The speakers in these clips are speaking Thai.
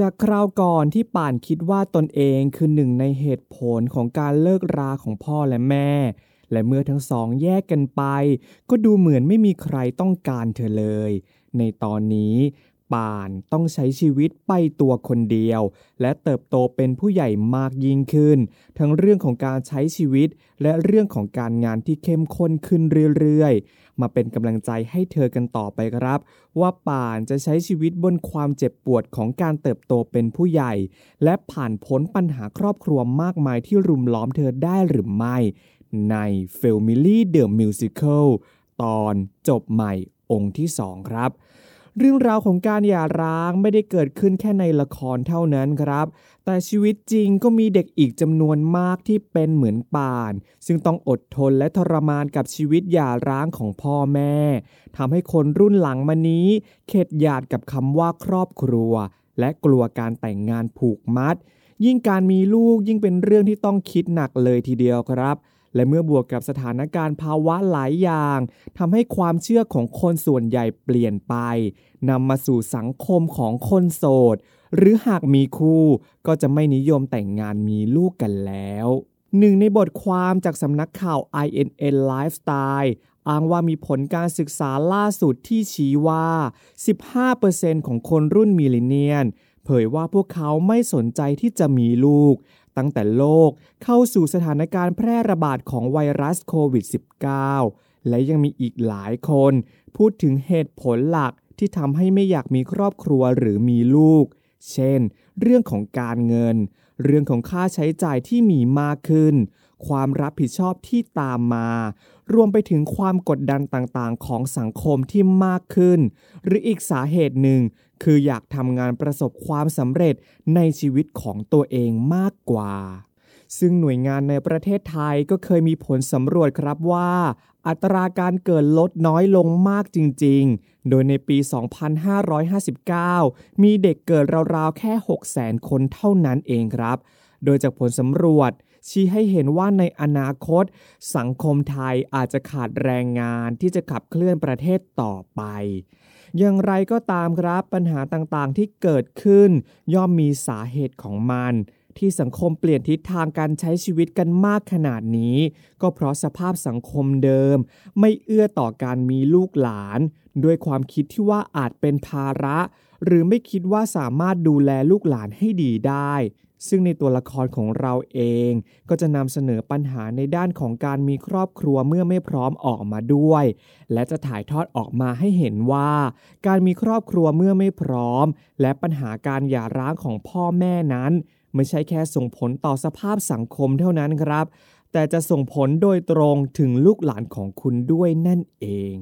จากคราวก่อนที่ป่านคิดว่าตนเองคือหนึ่งในเหตุผลของการเลิกราของพ่อและแม่ และเมื่อทั้งสองแยกกันไป ก็ดูเหมือนไม่มีใครต้องการเธอเลย ในตอนนี้ ป่าน ต้องใช้ชีวิตไปตัวคนเดียว และเติบโตเป็นผู้ใหญ่มากยิ่งขึ้น ทั้งเรื่องของการใช้ชีวิต และเรื่องของการงานที่เข้มข้นขึ้นเรื่อยๆ มาเป็นกำลังใจให้เธอกันต่อไปครับ ว่าป่านจะใช้ชีวิตบนความเจ็บปวดของการเติบโตเป็นผู้ใหญ่ และผ่านพ้นปัญหาครอบครัวมากมายที่รุมล้อมเธอได้หรือไม่ ใน Family The Musical ตอนจบใหม่องค์ที่ 2 ครับ เรื่องราวของการหย่าร้างไม่ได้เกิดขึ้นแค่ในละครเท่านั้นครับ แต่ชีวิตจริงก็มีเด็กอีกจำนวนมากที่เป็นเหมือนป่าน ซึ่งต้องอดทนและทรมานกับชีวิตหย่าร้างของพ่อแม่ทำให้คนรุ่นหลังมานี้ เข็ดหยาดกับคำว่าครอบครัว และกลัวการแต่งงานผูกมัด ยิ่งการมีลูกยิ่งเป็นเรื่องที่ต้องคิดหนักเลยทีเดียวครับ และเมื่อบวกกับสถานการณ์ภาวะหลายอย่างทำให้ความเชื่อของคนส่วนใหญ่เปลี่ยนไปนำมาสู่สังคมของคนโสด หรือหากมีคู่ก็จะไม่นิยมแต่งงานมีลูกกันแล้วหนึ่งในบทความจากสำนักข่าว INN Lifestyle อ้างว่ามีผลการศึกษาล่าสุดที่ชี้ว่า 15%ของคนรุ่นมิลเลนเนียน เผยว่าพวกเขาไม่สนใจที่จะมีลูก ตั้งแต่โลกเข้าสู่สถานการณ์แพร่ระบาดของไวรัสโควิด -19 และยังมีอีกหลายคน พูดถึงเหตุผลหลักที่ทำให้ไม่อยากมีครอบครัวหรือมีลูก เช่น เรื่องของการเงิน เรื่องของค่าใช้จ่ายที่มีมากขึ้น ความรับผิดชอบที่ตามมา รวมไปถึงความกดดันต่างๆ ของสังคมที่มากขึ้น หรืออีกสาเหตุหนึ่ง คืออยากทำงานประสบความสำเร็จในชีวิตของตัวเองมากกว่า ซึ่งหน่วยงานในประเทศไทยก็เคยมีผลสำรวจครับว่า อัตราการเกิดลดน้อยลงมากจริง ๆ โดยในปี 2559 มีเด็กเกิดราวๆ แค่ 600,000 คนเท่านั้นเองครับ โดยจากผลสำรวจชี้ให้เห็นว่าในอนาคต สังคมไทยอาจจะขาดแรงงานที่จะขับเคลื่อนประเทศต่อไป อย่างไรก็ตามครับปัญหาต่างๆที่เกิดขึ้น ย่อมมีสาเหตุของมัน ที่สังคมเปลี่ยนทิศทางการใช้ชีวิตกันมากขนาดนี้ ก็เพราะสภาพสังคมเดิม ไม่เอื้อต่อการมีลูกหลาน ด้วยความคิดที่ว่าอาจเป็นภาระ หรือไม่คิดว่าสามารถดูแลลูกหลานให้ดีได้ ซึ่งในตัวละครของเราเอง ก็จะนำเสนอปัญหาในด้านของการมีครอบครัวเมื่อไม่พร้อมออกมาด้วย และจะถ่ายทอดออกมาให้เห็นว่า การมีครอบครัวเมื่อไม่พร้อม และปัญหาการหย่าร้างของพ่อแม่นั้น ไม่ใช่แค่ส่งผลต่อสภาพสังคมเท่านั้นครับ แต่จะส่งผลโดยตรงถึงลูกหลานของคุณด้วยนั่นเอง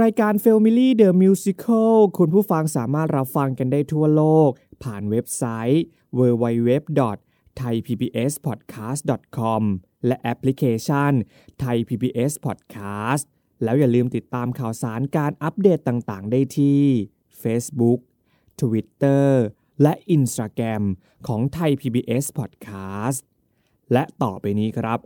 รายการ Family The Musical คุณผู้ฟังสามารถรับฟังกันได้ทั่วโลก ผ่านเว็บไซต์ www.thaipbspodcast.com และแอปพลิเคชัน Thai PBS Podcast แล้วอย่าลืมติดตามข่าวสารการอัปเดตต่างๆ ได้ที่ Facebook Twitter และ Instagram ของ Thai PBS Podcast และต่อไปนี้ครับ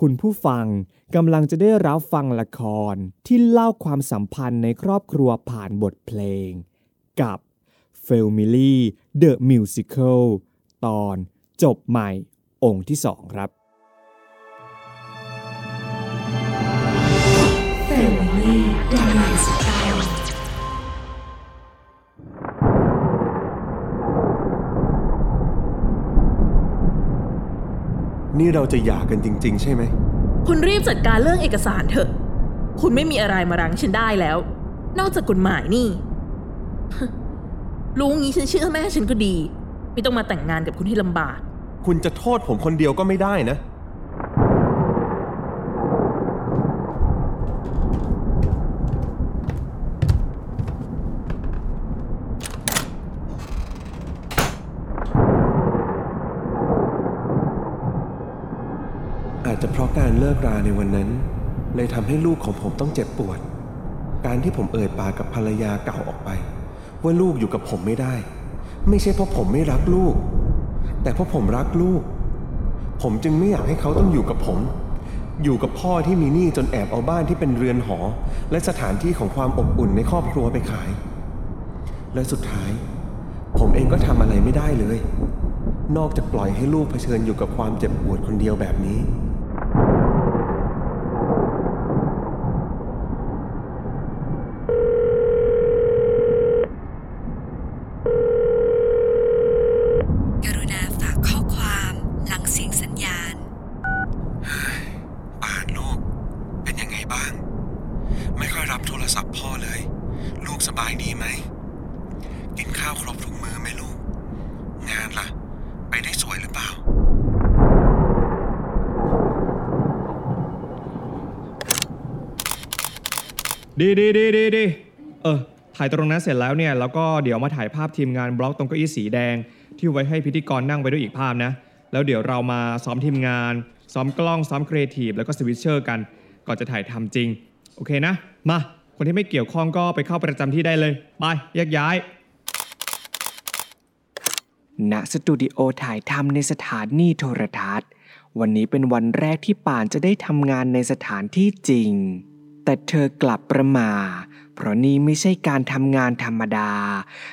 คุณผู้ฟังกำลังจะได้รับฟังละครที่เล่าความสัมพันธ์ในครอบครัวผ่านบทเพลง กับ Family The Musical ตอนจบใหม่องค์ที่สองครับ Family The Musical คนี่เราจะหย่ากันจริง ๆ ใช่ไหม คุณรีบจัดการเรื่องเอกสารเถอะ คุณไม่มีอะไรมารั้งฉันได้แล้ว นอกจากกฎหมายนี่ รู้งี้ฉันเชื่อแม่ฉันก็ดี ไม่ต้องมาแต่งงานกับคุณที่ลำบาก คุณจะโทษผมคนเดียวก็ไม่ได้นะ อาจจะเพราะการเลิกราในวันนั้น เลยทำให้ลูกของผมต้องเจ็บปวด การที่ผมเอ่ยปากกับภรรยาเก่าออกไป ว่าลูกอยู่กับผมไม่ได้ ไม่ใช่เพราะผมไม่รักลูก แต่เพราะผมรักลูก ผมจึงไม่อยากให้เขาต้องอยู่กับผม อยู่กับพ่อที่มีหนี้จนแอบเอาบ้านที่เป็นเรือนหอ และสถานที่ของความอบอุ่นในครอบครัวไปขาย และสุดท้าย ผมเองก็ทำอะไรไม่ได้เลย นอกจากปล่อยให้ลูกเผชิญอยู่กับความเจ็บปวดคนเดียวแบบนี้ กรุณาฝากข้อความหลังเสียงสัญญาณ ป่านลูก เป็นยังไงบ้าง ไม่ค่อยรับโทรศัพท์พ่อเลย ลูกสบายดีไหม กินข้าวครบทุกมื้อไหมลูก งานล่ะ ไปได้สวยหรือเปล่า ดีดีดีดีดีเออ ถ่ายตรงนั้นเสร็จแล้วเนี่ยแล้วก็เดี๋ยวมาถ่ายภาพทีมงานบล็อกตรงเก้าอี้สีแดง ที่ไว้ให้พิธีกรนั่งไว้ด้วยอีกภาพนะ แล้วเดี๋ยวเรามาซ้อมทีมงาน ซ้อมกล้องซ้อมครีเอทีฟแล้วก็ switcher กัน ก่อนจะถ่ายทำจริง โอเคนะ มา คนที่ไม่เกี่ยวข้องก็ไปเข้าประจำที่ได้เลยไปแยกย้ายณสตูดิโอถ่ายทำในสถานีโทรทัศน์ วันนี้เป็นวันแรกที่ป่านจะได้ทำงานในสถานที่จริง แต่เธอกลับประมาเพราะนี่ไม่ใช่การทำงานธรรมดา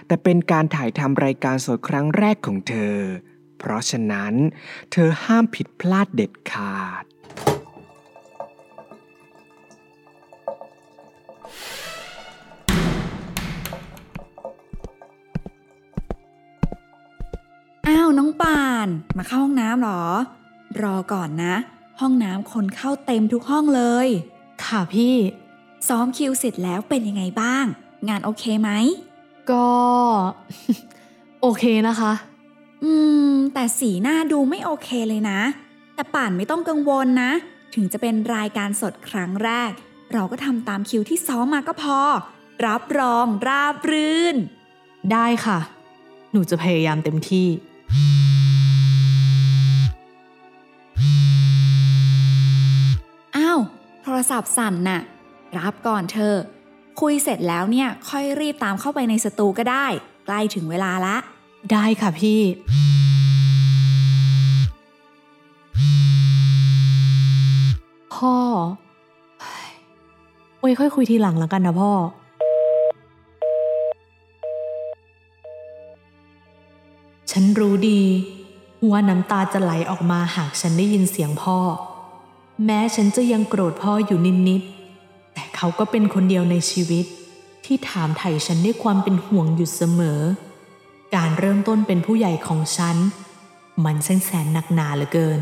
แต่เป็นการถ่ายทำรายการสดครั้งแรกของเธอ เพราะฉะนั้น เธอห้ามผิดพลาดเด็ดขาดอ้าวน้องปานมาเข้าห้องน้ำเหรอ รอก่อนนะ ห้องน้ำคนเข้าเต็มทุกห้องเลย ค่ะพี่ ซ้อมคิวเสร็จแล้วเป็นยังไงบ้าง งานโอเคไหม ก็ โอเคนะคะ อืม แต่สีหน้าดูไม่โอเคเลยนะ แต่ป่านไม่ต้องกังวลนะ ถึงจะเป็นรายการสดครั้งแรก เราก็ทำตามคิวที่ซ้อมมาก็พอ รับรองราบรื่น ได้ค่ะ หนูจะพยายามเต็มที่ รศัพท์สั่นน่ะ รับก่อนเธอ คุยเสร็จแล้วเนี่ย ค่อยรีบตามเข้าไปในสตูก็ได้ ใกล้ถึงเวลาละ ได้ค่ะพี่ พ่อเฮ้ยไว้ค่อยคุยทีหลังแล้วกันนะพ่อฉันรู้ดีว่าน้ำตาจะไหลออกมาหากฉันได้ยินเสียงพ่อ แม้ฉันจะยังโกรธพ่ออยู่นิดๆ แต่เขาก็เป็นคนเดียวในชีวิต ที่ถามไถ่ฉันด้วยความเป็นห่วงอยู่เสมอ การเริ่มต้นเป็นผู้ใหญ่ของฉัน มันแสนแสนหนักหนาเหลือเกิน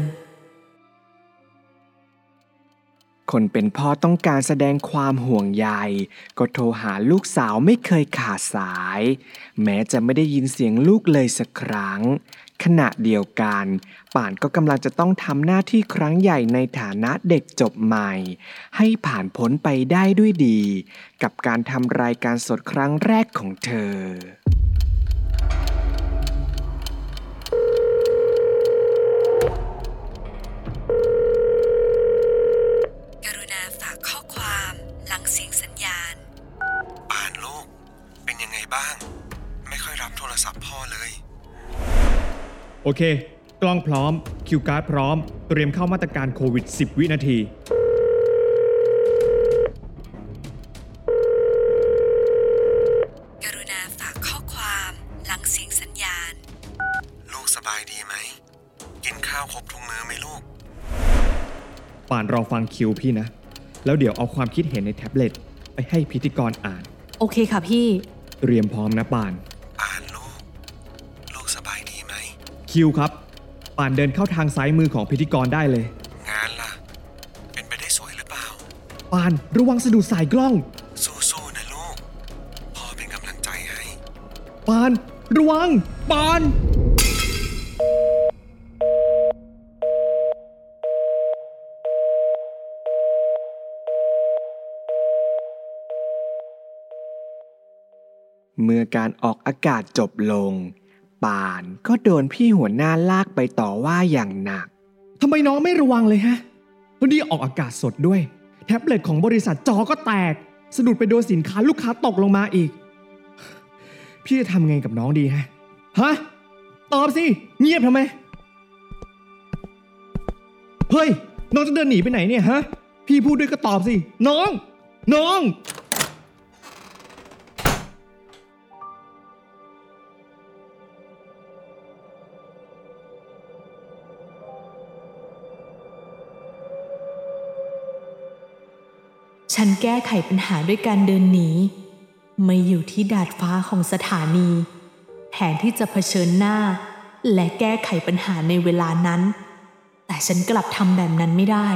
คนเป็นพ่อต้องการแสดงความห่วงใย ก็โทรหาลูกสาวไม่เคยขาดสาย แม้จะไม่ได้ยินเสียงลูกเลยสักครั้ง ขณะเดียวกัน ป่านก็กำลังจะต้องทำหน้าที่ครั้งใหญ่ในฐานะเด็กจบใหม่ ให้ผ่านพ้นไปได้ด้วยดี กับการทำรายการสดครั้งแรกของเธอกรุณาฝากข้อความหลังเสียงสัญญาณป่านลูกเป็นยังไงบ้าง ไม่ค่อยรับโทรศัพท์พ่อเลย โอเค กล้องพร้อม คิวการ์ดพร้อม เตรียมเข้ามาตรการโควิด 10 วินาที กรุณาฝากข้อความหลังเสียงสัญญาณ ลูกสบายดีไหม กินข้าวครบทุกมื้อไหมลูก ป่านรอฟังคิวพี่นะ แล้วเดี๋ยวเอาความคิดเห็นในแท็บเล็ต ไปให้พิธีกรอ่าน โอเคค่ะพี่ เตรียมพร้อมนะป่าน คิวครับ ป่านเดินเข้าทางซ้ายมือของพิธีกรได้เลย งานล่ะ เป็นไปได้สวยหรือเปล่า ป่านระวังสะดุดสายกล้อง สู้ๆนะลูกพ่อเป็นกำลังใจให้ปานระวังปาน เมื่อการออกอากาศจบลง ปานก็โดนพี่หัวหน้าลากไปต่อว่าอย่างหนักทำไมน้องไม่ระวังเลยฮะวันนี้ออกอากาศสดด้วย แท็บเล็ตของบริษัทจอก็แตก สะดุดไปโดนสินค้าลูกค้าตกลงมาอีก พี่จะทำไงกับน้องดีฮะฮะตอบสิ เงียบทำไม เฮ้ย น้องจะเดินหนีไปไหนเนี่ยฮะ พี่พูดด้วยก็ตอบสิ น้อง น้อง ฉันแก้ไขปัญหาด้วยการเดินหนีมาอยู่ที่ดาดฟ้าของสถานี แทนที่จะเผชิญหน้า และแก้ไขปัญหาในเวลานั้น แต่ฉันกลับทำแบบนั้นไม่ได้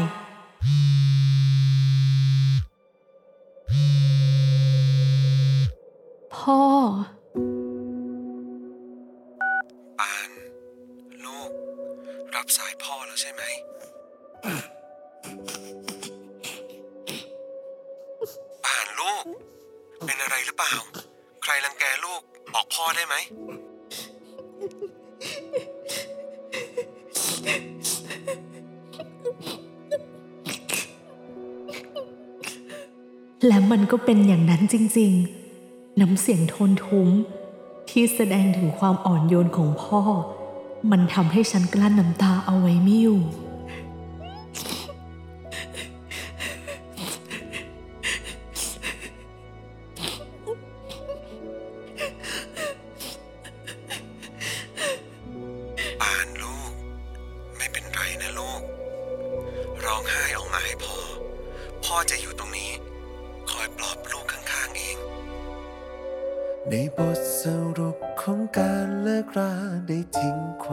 และมันก็เป็นอย่างนั้นจริงๆ น้ำเสียงโทนทุ้ม ที่แสดงถึงความอ่อนโยนของพ่อ มันทำให้ฉันกลั้นน้ำตาเอาไว้ไม่อยู่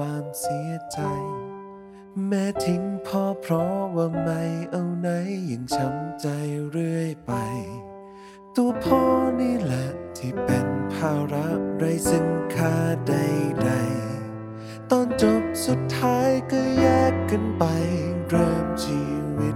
ความเสียใจ แม้ทิ้งพ่อเพราะว่าไม่เอาไหนยังช้ำใจเรื่อยไป ตัวพ่อนี่แหละที่เป็นภาระไรซึ่งค่าใดๆ ตอนจบสุดท้ายก็แยกกันไป เริ่มชีวิต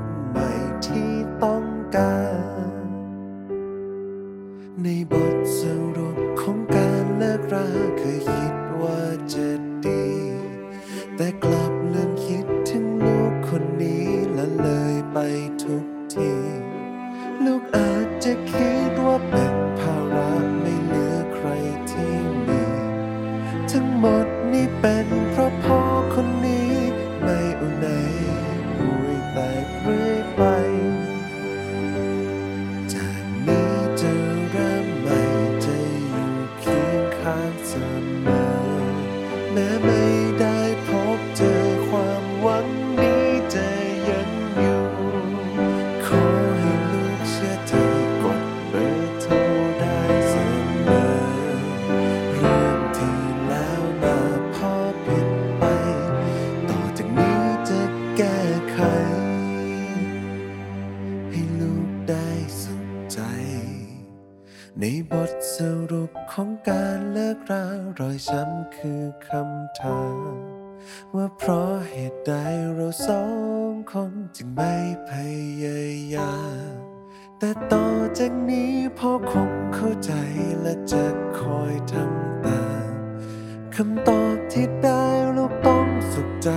จึงไม่พยายามแต่ต่อจากนี้พ่อคงเข้าใจและจะคอยทำตามคำตอบที่ได้ลูกต้องสุขใจ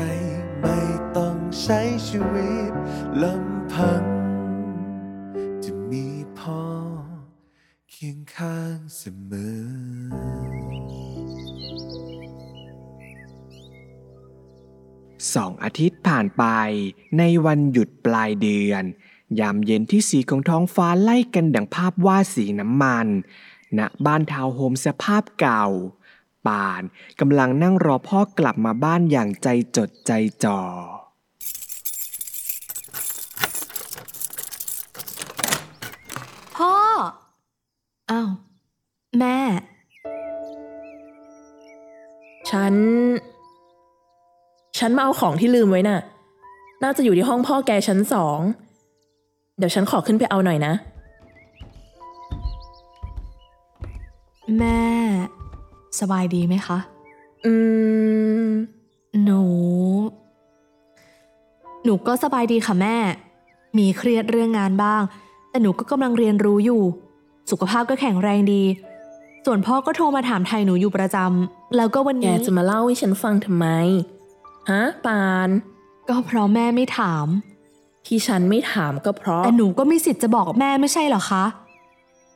ไม่ต้องใช้ชีวิตลำพัง จะมีพ่อเคียงข้างเสมอ สองอาทิตย์ผ่านไปในวันหยุดปลายเดือน ยามเย็นที่สีของท้องฟ้าไล่กันดังภาพวาดสีน้ำมันณบ้านทาวน์โฮมสภาพเก่า ป่านกำลังนั่งรอพ่อกลับมาบ้านอย่างใจจดใจจ่อพ่ออ้าวแม่ ฉัน ฉฉันมาเอาของที่ลืมไว้น่ะ น่าจะอยู่ที่ห้องพ่อแกชั้นสอง เดี๋ยวฉันขอขึ้นไปเอาหน่อยนะ แม่ สบายดีไหมคะ อืม หนู หนูก็สบายดีค่ะแม่ มีเครียดเรื่องงานบ้าง แต่หนูก็กำลังเรียนรู้อยู่ สุขภาพก็แข็งแรงดี ส่วนพ่อก็โทรมาถามไทยหนูอยู่ประจำแล้วก็วันแกนี้จะมาเล่าให้ฉันฟังทำไม ฮะปาน ก็เพราะแม่ไม่ถาม ที่ฉันไม่ถามก็เพราะ แต่หนูก็มีสิทธิ์จะบอกแม่ไม่ใช่เหรอคะ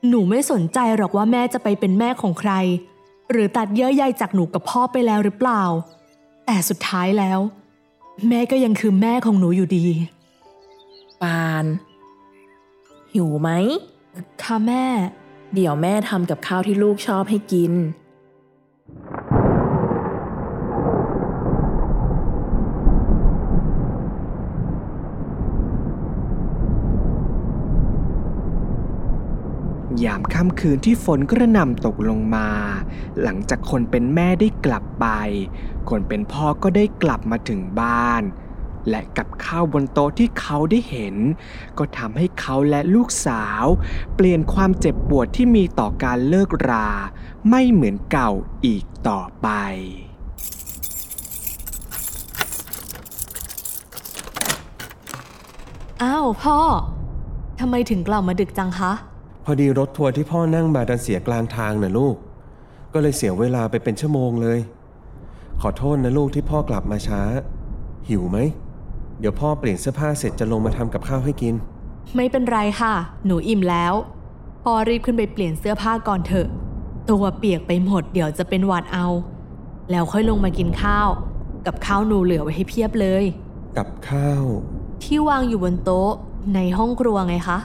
หนูไม่สนใจหรอกว่าแม่จะไปเป็นแม่ของใคร หรือตัดเยื่อใยจากหนูกับพ่อไปแล้วหรือเปล่า แต่สุดท้ายแล้ว แม่ก็ยังคือแม่ของหนูอยู่ดี ปาน หิวไหม ค่ะแม่ เดี๋ยวแม่ทำกับข้าวที่ลูกชอบให้กิน ยามค่ำคืนที่ฝนกระหน่ำตกลงมา หลังจากคนเป็นแม่ได้กลับไป คนเป็นพ่อก็ได้กลับมาถึงบ้าน และกับข้าวบนโต๊ะที่เขาได้เห็น ก็ทำให้เขาและลูกสาว เปลี่ยนความเจ็บปวดที่มีต่อการเลิกรา ไม่เหมือนเก่าอีกต่อไปอ้าวพ่อ ทำไมถึงกลับมาดึกจังคะ พอดีรถทัวร์ที่พ่อนั่งมาดันเสียกลางทางน่ะลูก ก็เลยเสียเวลาไปเป็นชั่วโมงเลย ขอโทษนะลูกที่พ่อกลับมาช้า หิวไหม เดี๋ยวพ่อเปลี่ยนเสื้อผ้าเสร็จจะลงมาทำกับข้าวให้กิน ไม่เป็นไรค่ะ หนูอิ่มแล้วพ่อรีบขึ้นไปเปลี่ยนเสื้อผ้าก่อนเถอะ ตัวเปียกไปหมดเดี๋ยวจะเป็นหวัดเอา แล้วค่อยลงมากินข้าว กับข้าวหนูเหลือไว้ให้เพียบเลย กับข้าว ที่วางอยู่บนโต๊ะในห้องครัวไงคะ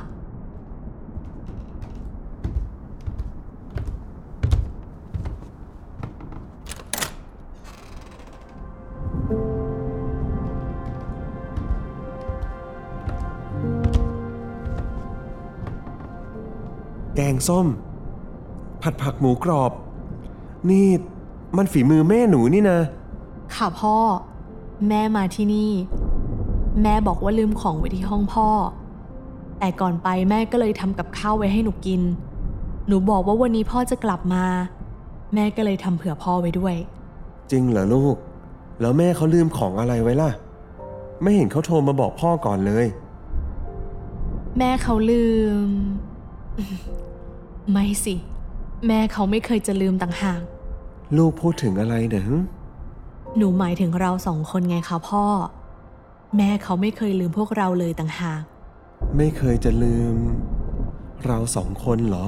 แกงส้ม ผัดผักหมูกรอบ นี่มันฝีมือแม่หนูนี่นะ ค่ะพ่อ แม่มาที่นี่ แม่บอกว่าลืมของไว้ที่ห้องพ่อ แต่ก่อนไปแม่ก็เลยทำกับข้าวไว้ให้หนูกิน หนูบอกว่าวันนี้พ่อจะกลับมา แม่ก็เลยทำเผื่อพ่อไว้ด้วย จริงเหรอลูก แล้วแม่เขาลืมของอะไรไว้ล่ะ ไม่เห็นเขาโทรมาบอกพ่อก่อนเลย แม่เขาลืม ไม่สิ แม่เขาไม่เคยจะลืมต่างหาก ลูกพูดถึงอะไรเนะหนูหมายถึงเราสองคนไงคะพ่อ แม่เขาไม่เคยลืมพวกเราเลยต่างหาก ไม่เคยจะลืม เราสองคนเหรอ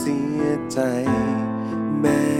เสียใจแม่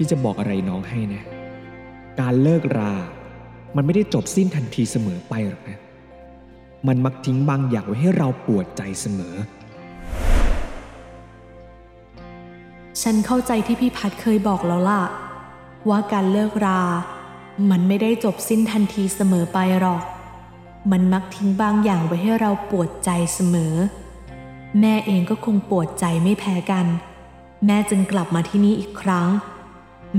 พี่จะบอกอะไรน้องให้นะ การเลิกรา มันไม่ได้จบสิ้นทันทีเสมอไปหรอกนะ มันมักทิ้งบางอย่างไว้ให้เราปวดใจเสมอ ฉันเข้าใจที่พี่พัดเคยบอกแล้วล่ะ ว่าการเลิกรา มันไม่ได้จบสิ้นทันทีเสมอไปหรอก มันมักทิ้งบางอย่างไว้ให้เราปวดใจเสมอ แม่เองก็คงปวดใจไม่แพ้กัน แม่จึงกลับมาที่นี่อีกครั้ง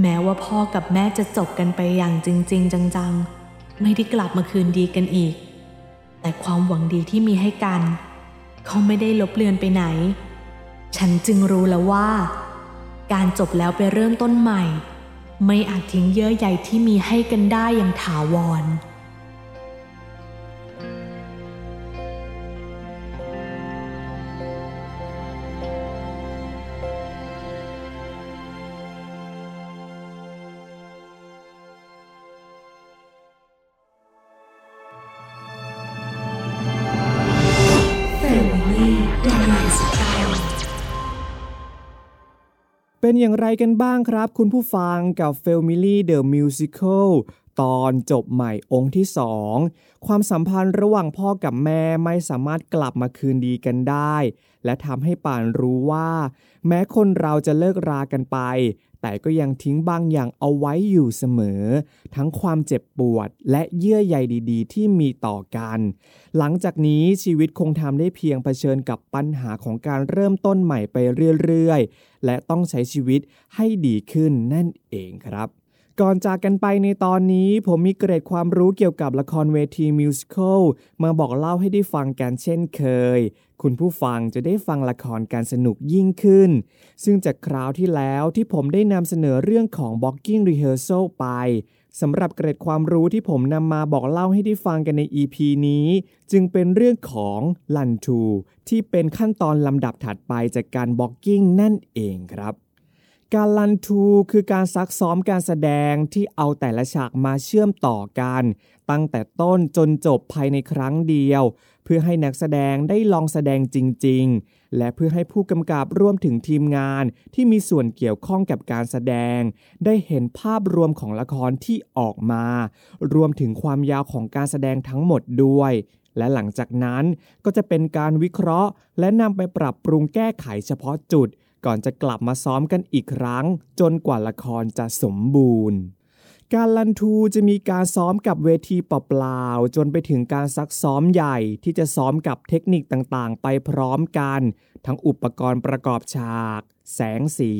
แม้ว่าพ่อกับแม่จะจบกันไปอย่างจริง ๆ จังๆ ไม่ได้กลับมาคืนดีกันอีก แต่ความหวังดีที่มีให้กัน เขาไม่ได้ลบเลือนไปไหน ฉันจึงรู้แล้วว่า การจบแล้วไปเริ่มต้นใหม่ ไม่อาจทิ้งเยื่อใยที่มีให้กันได้อย่างถาวร เป็นอย่างไรกันบ้างครับ คุณผู้ฟังกับ Family The Musical ตอนจบใหม่องค์ที่สองความสัมพันธ์ระหว่างพ่อกับแม่ไม่สามารถกลับมาคืนดีกันได้ และทำให้ป่านรู้ว่า แม้คนเราจะเลิกรากันไป แต่ก็ยังทิ้งบางอย่างเอาไว้อยู่เสมอ ทั้งความเจ็บปวดและเยื่อใยดีๆ ที่มีต่อกัน หลังจากนี้ชีวิตคงทำได้เพียงเผชิญกับปัญหาของการเริ่มต้นใหม่ไปเรื่อยๆ และต้องใช้ชีวิตให้ดีขึ้นนั่นเองครับ ก่อนจากกันไปในตอนนี้ผมมีเกร็ดความรู้เกี่ยวกับละครเวทีมิวสิควลมาบอกเล่าให้ได้ฟังกันเช่นเคย คุณผู้ฟังจะได้ฟังละครการสนุกยิ่งขึ้น ซึ่งจากคราวที่แล้วที่ผมได้นำเสนอเรื่องของ Blocking Rehearsal ไปสำหรับเกร็ดความรู้ที่ผมนำมาบอกเล่าให้ได้ฟังกันใน EP นี้ จึงเป็นเรื่องของลันทูที่เป็นขั้นตอนลำดับถัดไปจากการ Blocking นั่นเองครับ การลันทูคือการซักซ้อมการแสดงที่เอาแต่ละฉากมาเชื่อมต่อกัน ตั้งแต่ต้นจนจบภายในครั้งเดียว เพื่อให้นักแสดงได้ลองแสดงจริง ๆ และเพื่อให้ผู้กำกับร่วมถึงทีมงานที่มีส่วนเกี่ยวข้องกับการแสดง ได้เห็นภาพรวมของละครที่ออกมา รวมถึงความยาวของการแสดงทั้งหมดด้วยและหลังจากนั้นก็จะเป็นการวิเคราะห์ และนำไปปรับปรุงแก้ไขเฉพาะจุด ก่อนจะกลับมาซ้อมกันอีกครั้ง จนกว่าละครจะสมบูรณ์ การลันทูจะมีการซ้อมกับเวทีเปล่าๆจนไปถึงการซักซ้อมใหญ่ที่จะซ้อมกับเทคนิคต่างๆ ไปพร้อมกัน ทั้งอุปกรณ์ประกอบฉาก แสงสี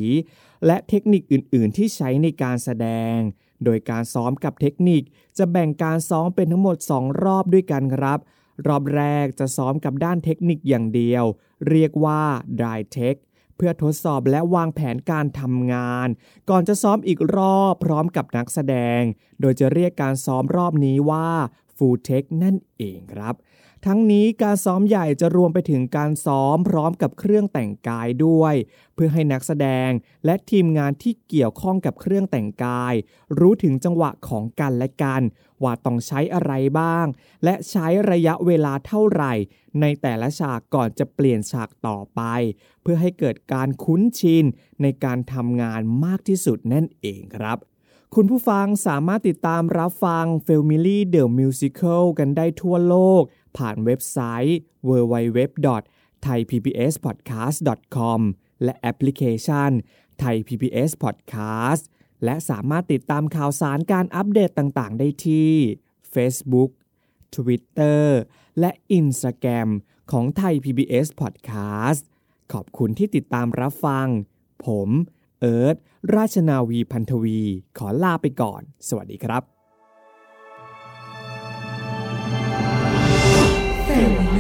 และเทคนิคอื่นๆ ที่ใช้ในการแสดง โดยการซ้อมกับเทคนิคจะแบ่งการซ้อมเป็นทั้งหมด 2 รอบด้วยกันครับรอบแรกจะซ้อมกับด้านเทคนิคอย่างเดียว เรียกว่า dry tech เพื่อทดสอบและวางแผนการทำงาน ก่อนจะซ้อมอีกรอบพร้อมกับนักแสดง โดยจะเรียกการซ้อมรอบนี้ว่าฟูลเทคนั่นเองครับ ทั้งนี้การซ้อมใหญ่จะรวมไปถึงการซ้อมพร้อมกับเครื่องแต่งกายด้วย เพื่อให้นักแสดงและทีมงานที่เกี่ยวข้องกับเครื่องแต่งกาย รู้ถึงจังหวะของกันและกัน ว่าต้องใช้อะไรบ้าง และใช้ระยะเวลาเท่าไหร่ ในแต่ละฉากก่อนจะเปลี่ยนฉากต่อไป เพื่อให้เกิดการคุ้นชินในการทำงานมากที่สุดนั่นเองครับคุณผู้ฟังสามารถติดตามรับฟัง Family The Musical กันได้ทั่วโลกผ่านเว็บไซต์ www.thaipbspodcast.com และแอปพลิเคชัน Thai PBS Podcast และสามารถติดตามข่าวสารการอัปเดตต่างๆ ได้ที่ Facebook Twitter และ Instagram ของไทย PBS Podcast ขอบคุณที่ติดตามรับฟัง ผม เอิร์ธราชนาวีพันธวี ขอลาไปก่อน สวัสดีครับ